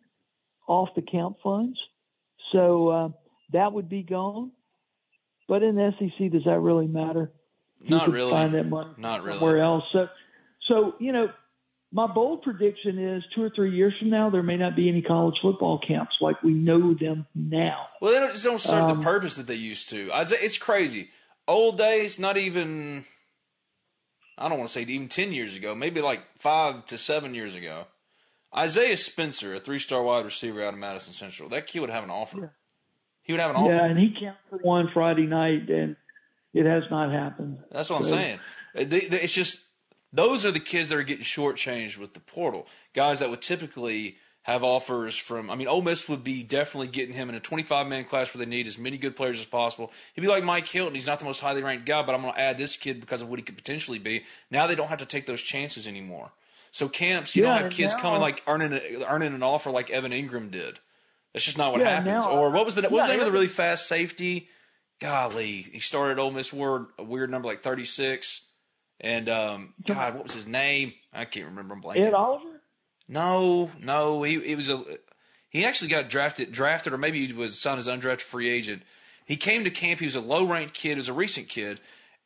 S4: off the camp funds. So uh, that would be gone. But in the SEC, does that really matter? You
S3: Not really.
S4: Find that money
S3: Not really.
S4: somewhere else. So, so you know, my bold prediction is two or three years from now, there may not be any college football camps like we know them now.
S3: Well, they don't, just don't serve
S4: Um,
S3: the purpose that they used to. I say it's crazy. Old days, not even. I don't want to say even ten years ago, maybe like five to seven years ago. Isaiah Spencer, a three-star wide receiver out of Madison Central, that kid would have an offer. He would have an offer.
S4: Yeah, and he camped for one Friday night, and it has not happened.
S3: That's what I'm saying. Uh, they, it's just those are the kids that are getting shortchanged with the portal. Guys that would typically have offers from. I mean, Ole Miss would be definitely getting him in a 25 man class where they need as many good players as possible. He'd be like Mike Hilton. He's not the most highly ranked guy, but I'm going to add this kid because of what he could potentially be. Now they don't have to take those chances anymore. So camps, you
S4: Yeah,
S3: don't have kids
S4: now-
S3: coming like earning a, earning an offer like Evan Engram did. That's just not what
S4: Yeah,
S3: happens.
S4: now-
S3: or what was the what was the name of the really fast safety? Golly, he started Ole Miss word a weird number like 36. And um, God, what was his name? I can't remember. I'm blanking.
S4: Ed Oliver?
S3: No, no, he it was a he actually got drafted drafted or maybe he was signed as undrafted free agent. He came to camp. He was a low ranked kid. He was a recent kid,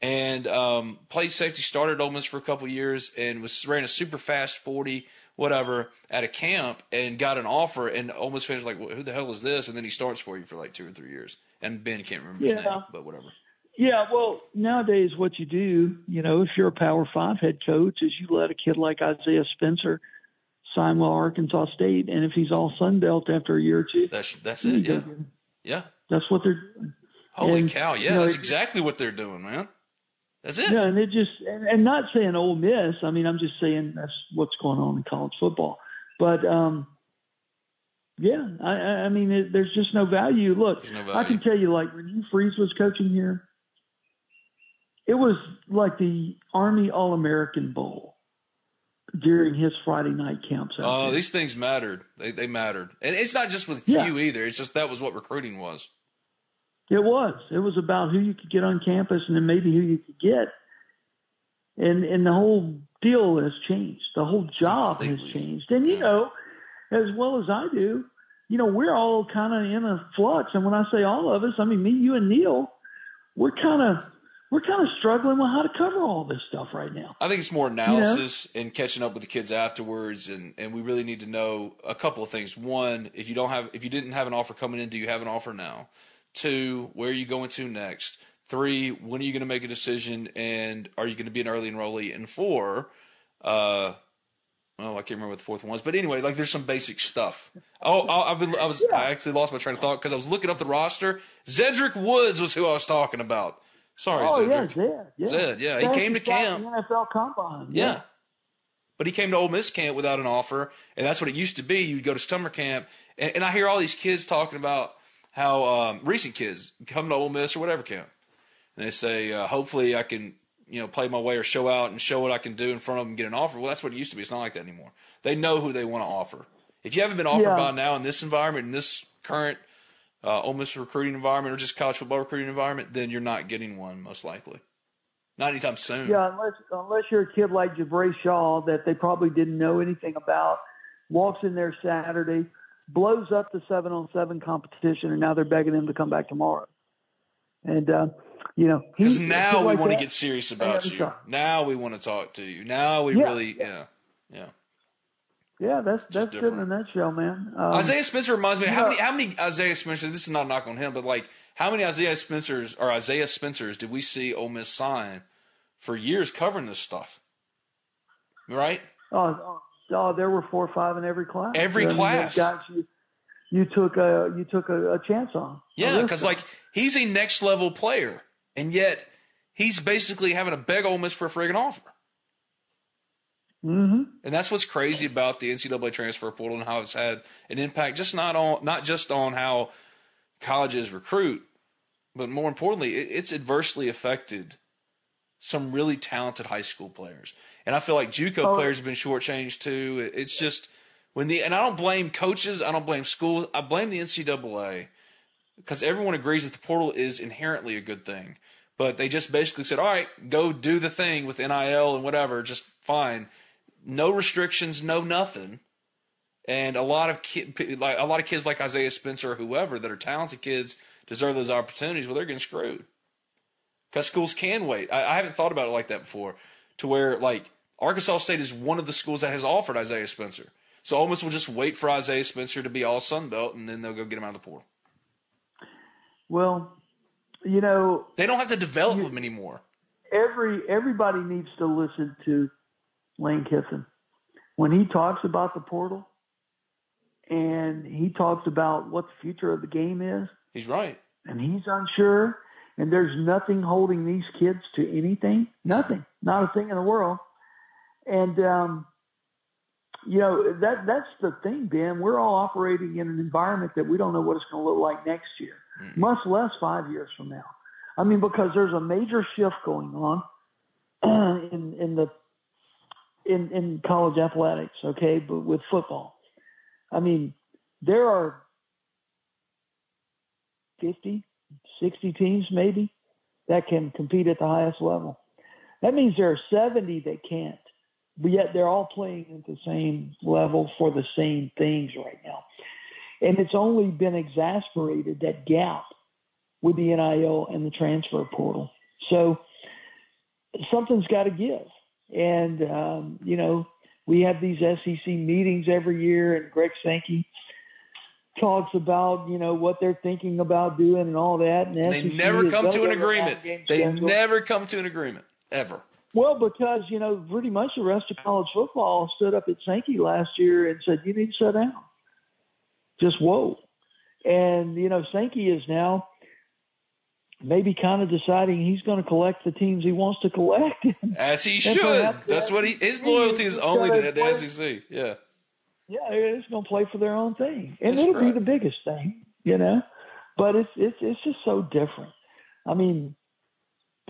S3: and um, played safety. Started Ole Miss for a couple years and was ran a super fast forty whatever at a camp and got an offer. And Ole Miss fans were like, well, "Who the hell is this?" And then he starts for you for like two or three years. And Ben can't remember his
S4: Yeah.
S3: name, but whatever.
S4: Yeah, well, nowadays what you do, you know, if you're a Power Five head coach, is you let a kid like Isaiah Spencer sign with Arkansas State, and if he's all Sun Belt after a year or two,
S3: That's that's it. Yeah, yeah.
S4: that's what they're doing.
S3: Holy
S4: And,
S3: cow! Yeah,
S4: you know,
S3: that's exactly what they're doing, man. That's it.
S4: Yeah, and it just and, and not saying Ole Miss. I mean, I'm just saying that's what's going on in college football. But um, yeah, I, I mean, it, there's just no value. Look,
S3: no
S4: I can tell you, like when Hugh Freeze was coaching here, it was like the Army All American Bowl during his Friday night camps.
S3: Oh,
S4: there.
S3: these things mattered. They they mattered, and it's not just with
S4: Yeah.
S3: you either. It's just that was what recruiting was.
S4: It was. It was about who you could get on campus and then maybe who you could get. And and the whole deal has changed. The whole job has changed. And you know, as well as I do, you know, we're all kind of in a flux. And when I say all of us, I mean me, you, and Neil. We're kind of we're kind of struggling with how to cover all this stuff right now.
S3: I think it's more analysis and catching up with the kids afterwards, and, and we really need to know a couple of things. One, if you don't have, if you didn't have an offer coming in, do you have an offer now? Two, where are you going to next? Three, when are you going to make a decision, and are you going to be an early enrollee? And four, uh, well, I can't remember what the fourth one was, but anyway, like there's some basic stuff. Oh, I- I've been, I was, I actually lost my train of thought because I was looking up the roster. Zedrick Woods was who I was talking about. Sorry,
S4: Oh yeah. Zed. Yeah,
S3: Zed, yeah, he came to
S4: was out in
S3: camp.
S4: the NFL Combine.
S3: Yeah. But he came to Ole Miss camp without an offer, and that's what it used to be. You'd go to summer camp, and, and I hear all these kids talking about how um, recent kids come to Ole Miss or whatever camp, and they say, uh, hopefully I can, you know, play my way or show out and show what I can do in front of them and get an offer. Well, that's what it used to be. It's not like that anymore. They know who they want to offer. If you haven't been offered
S4: Yeah.
S3: by now in this environment, in this current uh, Ole Miss recruiting environment or just college football recruiting environment, then you're not getting one most likely. Not anytime soon.
S4: Yeah, unless unless you're a kid like Jabray Shaw that they probably didn't know anything about, walks in there Saturday, blows up the seven on seven competition, and now they're begging him to come back tomorrow. And uh, you know,
S3: Because now we
S4: like
S3: want to get serious about you. Now we want to talk to you. Now we
S4: Yeah,
S3: really, yeah, yeah.
S4: Yeah, that's that's it in a
S3: different.
S4: nutshell, man. Um,
S3: Isaiah Spencer reminds me. How
S4: yeah.
S3: many? How many Isaiah Spencer? This is not a knock on him, but like, how many Isaiah Spencers or Isaiah Spencers did we see Ole Miss sign for years covering this stuff? Right?
S4: Oh, oh, there were four or five in every class.
S3: Every
S4: I mean,
S3: class.
S4: you, you took a you took a, a chance on.
S3: Yeah, because like he's a next level player, and yet he's basically having to beg Ole Miss for a friggin' offer.
S4: Mhm.
S3: And that's what's crazy about the NCAA transfer portal and how it's had an impact, just not on not just on how colleges recruit, but more importantly, it, it's adversely affected some really talented high school players. And I feel like JUCO
S4: Oh.
S3: players have been shortchanged too. It's just when the and I don't blame coaches, I don't blame schools, I blame the NCAA because everyone agrees that the portal is inherently a good thing. But they just basically said, "All right, go do the thing with NIL and whatever, just fine." no restrictions, no nothing. And a lot of ki- like a lot of kids like Isaiah Spencer or whoever that are talented kids deserve those opportunities. Well, they're getting screwed because schools can wait. I, I haven't thought about it like that before. To where like Arkansas State is one of the schools that has offered Isaiah Spencer, so Ole Miss will just wait for Isaiah Spencer to be all Sun Belt, and then they'll go get him out of the portal.
S4: well, you know,
S3: They don't have to develop him anymore.
S4: every everybody needs to listen to Lane Kiffin when he talks about the portal and he talks about what the future of the game is
S3: He's right.
S4: and he's unsure and there's nothing holding these kids to anything nothing not a thing in the world and um you know that that's the thing ben we're all operating in an environment that we don't know what it's going to look like next year much less five years from now. I mean because there's a major shift going on in in the in in college athletics okay but with football. I mean there are 50 60 teams maybe that can compete at the highest level. That means there are 70 that can't but yet they're all playing at the same level for the same things right now and it's only been exasperated that gap with the NIL and the transfer portal. So something's got to give. And, um, you know, we have these SEC meetings every year, and Greg Sankey talks about, you know, what they're thinking about doing and all that. And
S3: They never come to an agreement. They
S4: schedule.
S3: never come to an agreement ever.
S4: Well, because, you know, pretty much the rest of college football stood up at Sankey last year and said, you need to sit down. Just whoa. And, you know, Sankey is now maybe kind of deciding he's going to collect the teams he wants to collect.
S3: As he should. That's what he. His loyalty is only
S4: gotta
S3: the
S4: play-
S3: SEC. Yeah.
S4: yeah, it's going to play for their own thing, and
S3: That's
S4: it'll be the biggest thing, you know. But it's it's it's just so different. I mean,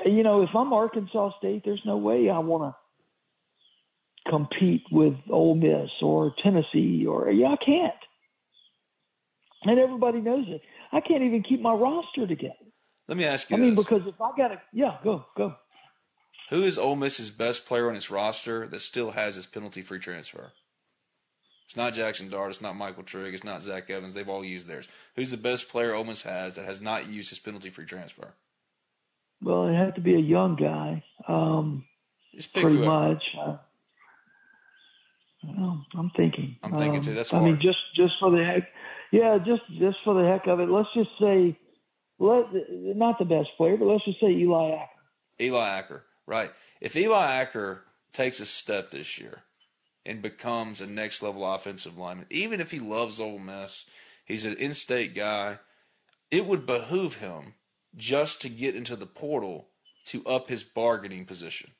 S4: you know, if I'm Arkansas State, there's no way I want to compete with Ole Miss or Tennessee or yeah, I can't. And everybody knows it. I can't even keep my roster together.
S3: Let me ask you
S4: I mean, because if I got to, yeah, go go.
S3: Who is Ole Miss's best player on its roster that still has his penalty-free transfer? It's not Jaxson Dart. It's not Michael Trigg. It's not Zach Evans. They've all used theirs. Who's the best player Ole Miss has that has not used his penalty-free transfer?
S4: Well, it had to be a young guy, um, pretty much. Uh, well, I'm thinking.
S3: I'm thinking
S4: Um,
S3: too. That's
S4: I mean, just just for the heck, yeah, just just for the heck of it. Let's just say, let not the best player, but let's just say Eli Acker.
S3: Eli Acker, right? If Eli Acker takes a step this year and becomes a next level offensive lineman, even if he loves Ole Miss, he's an in-state guy. It would behoove him just to get into the portal to up his bargaining position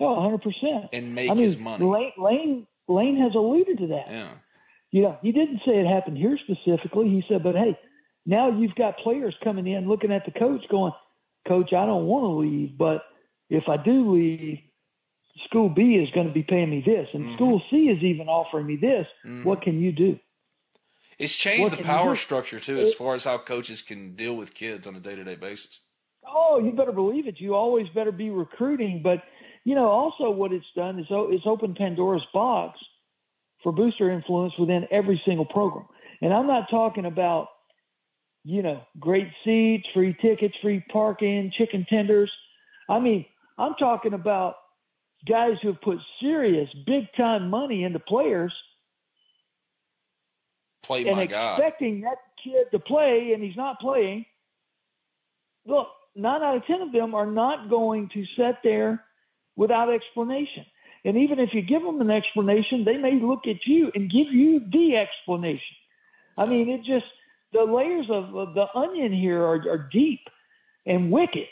S4: Oh, 100 percent.
S3: and make
S4: I mean,
S3: his money.
S4: Lane, Lane Lane has alluded to that.
S3: Yeah,
S4: You know, he didn't say it happened here specifically. He said, but hey, now you've got players coming in looking at the coach going, Coach, I don't want to leave, but if I do leave, school B is going to be paying me this, and
S3: Mm-hmm.
S4: school C is even offering me this. What can you do?
S3: It's changed
S4: What
S3: the power structure too, as far as how coaches can deal with kids on a day-to-day basis.
S4: Oh, you better believe it. You always better be recruiting. But, you know, also what it's done is o- it's opened Pandora's box for booster influence within every single program. And I'm not talking about, you know, great seats, free tickets, free parking, chicken tenders. I mean, I'm talking about guys who have put serious, big time money into players
S3: Play
S4: and
S3: my God.
S4: expecting that kid to play and he's not playing. Look, nine out of ten of them are not going to sit there without explanation. And even if you give them an explanation, they may look at you and give you the explanation. I mean, it just the layers of, of the onion here are, are deep and wicked.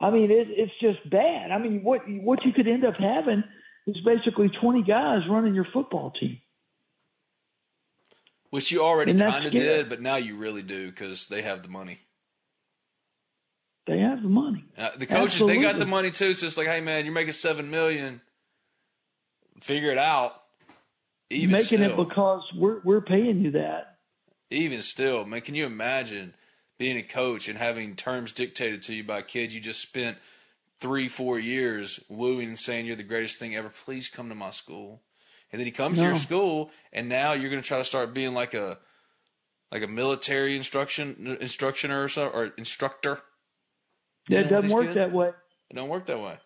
S4: I mean, it, it's just bad. I mean, what what you could end up having is basically twenty guys running your football team.
S3: Which you already kind of did, but now you really do because they have the money.
S4: They have the money.
S3: Uh, the coaches they got the money too, so it's like, hey man, you're making seven million. Figure it out. Even you're
S4: making
S3: still,
S4: it because we're we're paying you that.
S3: even still, man, can you imagine being a coach and having terms dictated to you by kids you just spent three, four years wooing and saying you're the greatest thing ever? Please come to my school. And then he comes to your school, and now you're going to try to start being like a like a military instruction instructioner or so, or instructor.
S4: Yeah, it doesn't work
S3: kids-
S4: that way.
S3: It don't work that way.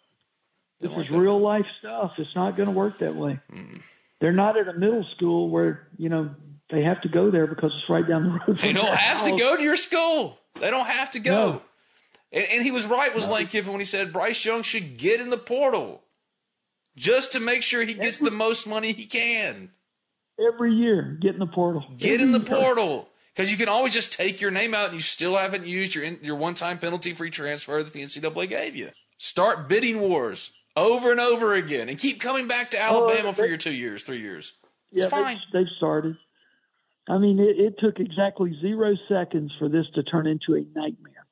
S4: This is real life stuff. It's not going to work that way. Hmm. They're not at a middle school where you know they have to go there because it's right down the road.
S3: They don't have to go to your school. They don't have to go.
S4: No.
S3: And, and he was right, was Lane Kiffin, when he said Bryce Young should get in the portal just to make sure he gets the most money he can.
S4: every year. Get in the portal.
S3: Get
S4: Every
S3: in the
S4: year.
S3: portal. Because you can always just take your name out and you still haven't used your, your one time penalty free transfer that the NCAA gave you. Start bidding wars over and over again and keep coming back to oh, Alabama for
S4: they-
S3: your two years, three years.
S4: Yeah,
S3: It's fine.
S4: They, they've started. I mean, it, it took exactly zero seconds for this to turn into a nightmare.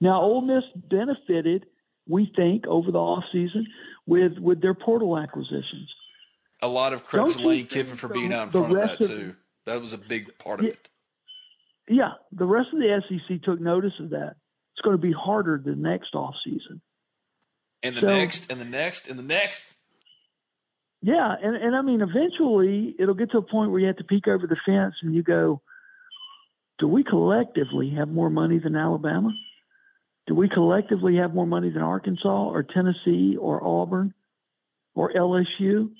S4: Now, Ole Miss benefited, we think, over the offseason with with their portal acquisitions.
S3: A lot of credit to Lane Kiffin for being out in front of that,
S4: of-
S3: too. That was a big part of
S4: Yeah.
S3: it.
S4: Yeah, the rest of the SEC took notice of that. It's going to be harder the next off season.
S3: And the
S4: So-
S3: next, and the next, and the next.
S4: Yeah, and, and I mean, eventually it'll get to a point where you have to peek over the fence and you go, do we collectively have more money than Alabama? Do we collectively have more money than Arkansas or Tennessee or Auburn or LSU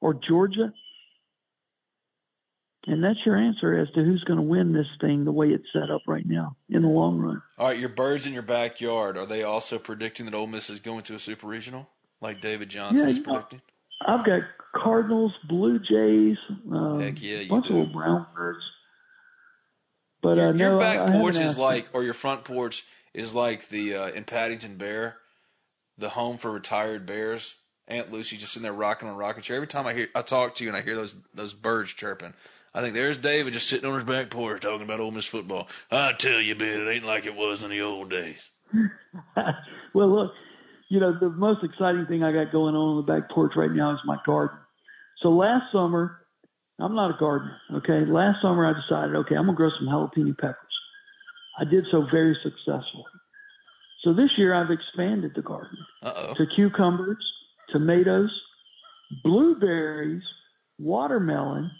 S4: or Georgia? And that's your answer as to who's going to win this thing the way it's set up right now in the long run.
S3: All right, your birds in your backyard. Are they also predicting that Ole Miss is going to a super regional, like David Johnson
S4: Yeah,
S3: is
S4: know,
S3: predicting?
S4: I've got Cardinals, Blue Jays, um,
S3: Heck yeah, you
S4: bunch
S3: do.
S4: of little brown birds. But
S3: Your,
S4: uh,
S3: your
S4: I-
S3: back
S4: I
S3: porch is like, or your front porch is like the uh, in Paddington Bear, the home for retired bears. Aunt Lucy just sitting there rocking on a rocking chair. Every time I hear I talk to you and I hear those those birds chirping, I think there's David just sitting on his back porch talking about Ole Miss football. I tell you, Ben, it ain't like it was in the old days.
S4: well, look, you know, the most exciting thing I got going on on the back porch right now is my garden. So last summer, I'm not a gardener, okay? Last summer I decided, okay, I'm to grow some jalapeno peppers. I did so very successfully. So this year I've expanded the garden
S3: Uh-oh.
S4: to cucumbers, tomatoes, blueberries, watermelon,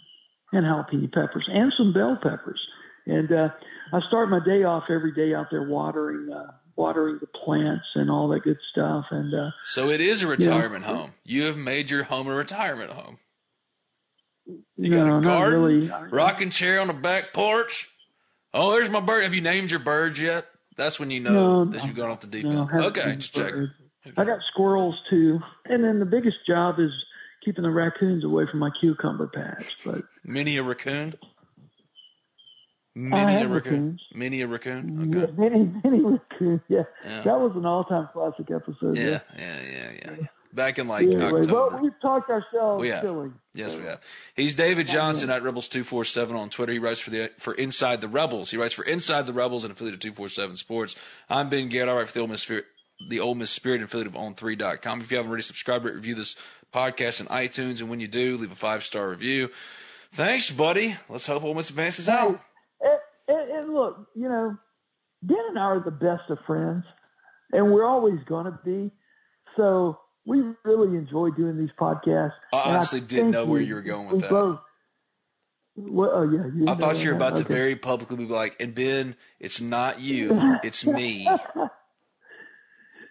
S4: and jalapeno peppers, and some bell peppers. And uh, I start my day off every day out there watering, uh, watering the plants and all that good stuff. And uh,
S3: So it is a retirement home. You have made your home a retirement home. You got a garden,
S4: really.
S3: rocking chair on the back porch. Oh, there's my bird. Have you named your birds yet? That's when you know
S4: No,
S3: that you've gone off the deep end. Okay, just check.
S4: I got squirrels too, and then the biggest job is keeping the raccoons away from my cucumber patch. But
S3: Mini a raccoon.
S4: I
S3: Mini a raccoon.
S4: raccoons.
S3: Mini a raccoon.
S4: yeah,
S3: Okay.
S4: many, many raccoons. Yeah.
S3: Yeah.
S4: that was an all-time classic episode.
S3: Yeah, yeah, yeah, yeah. Back in like
S4: Anyway,
S3: October.
S4: well, we've talked ourselves oh,
S3: We have.
S4: silly.
S3: Yes, we have. He's David Johnson at Rebels two four seven on Twitter. He writes for the for Inside the Rebels. He writes for Inside the Rebels and affiliate of two four seven Sports. I'm Ben Garrett. I write for the Ole Miss Spirit, the Ole Miss Spirit and affiliate of On3.com. If you haven't already subscribed, rate, review this podcast in iTunes, and when you do, leave a five star review. Thanks, buddy. Let's hope Ole Miss advances out.
S4: And, and, and look, you know, Ben and I are the best of friends, and we're always going to be. So we really enjoy doing these podcasts.
S3: I honestly didn't know where you were going with that.
S4: Both, well, oh yeah, you
S3: I thought you were
S4: that.
S3: about to
S4: Okay.
S3: very publicly be like, and Ben, it's not you, it's me.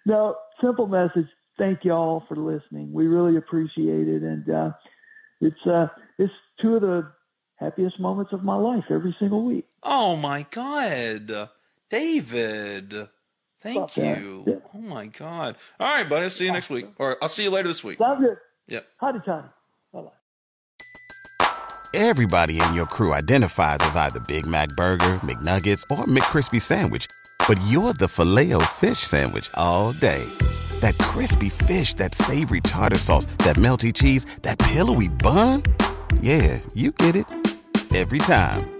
S4: No, simple message. Thank y'all for listening. We really appreciate it, and uh, it's uh, it's two of the happiest moments of my life every single week.
S3: Oh my God, David! Thank
S4: Stop
S3: you.
S4: Yeah.
S3: Oh my God! All right, buddy. I'll see you next week, or I'll see you later this week.
S4: Sounds good.
S3: Yep.
S4: Howdy, Tony. Bye bye.
S5: Everybody in your crew identifies as either Big Mac Burger, McNuggets, or McCrispy Sandwich. But you're the filet fish Sandwich all day. That crispy fish, that savory tartar sauce, that melty cheese, that pillowy bun. Yeah, you get it. Every time.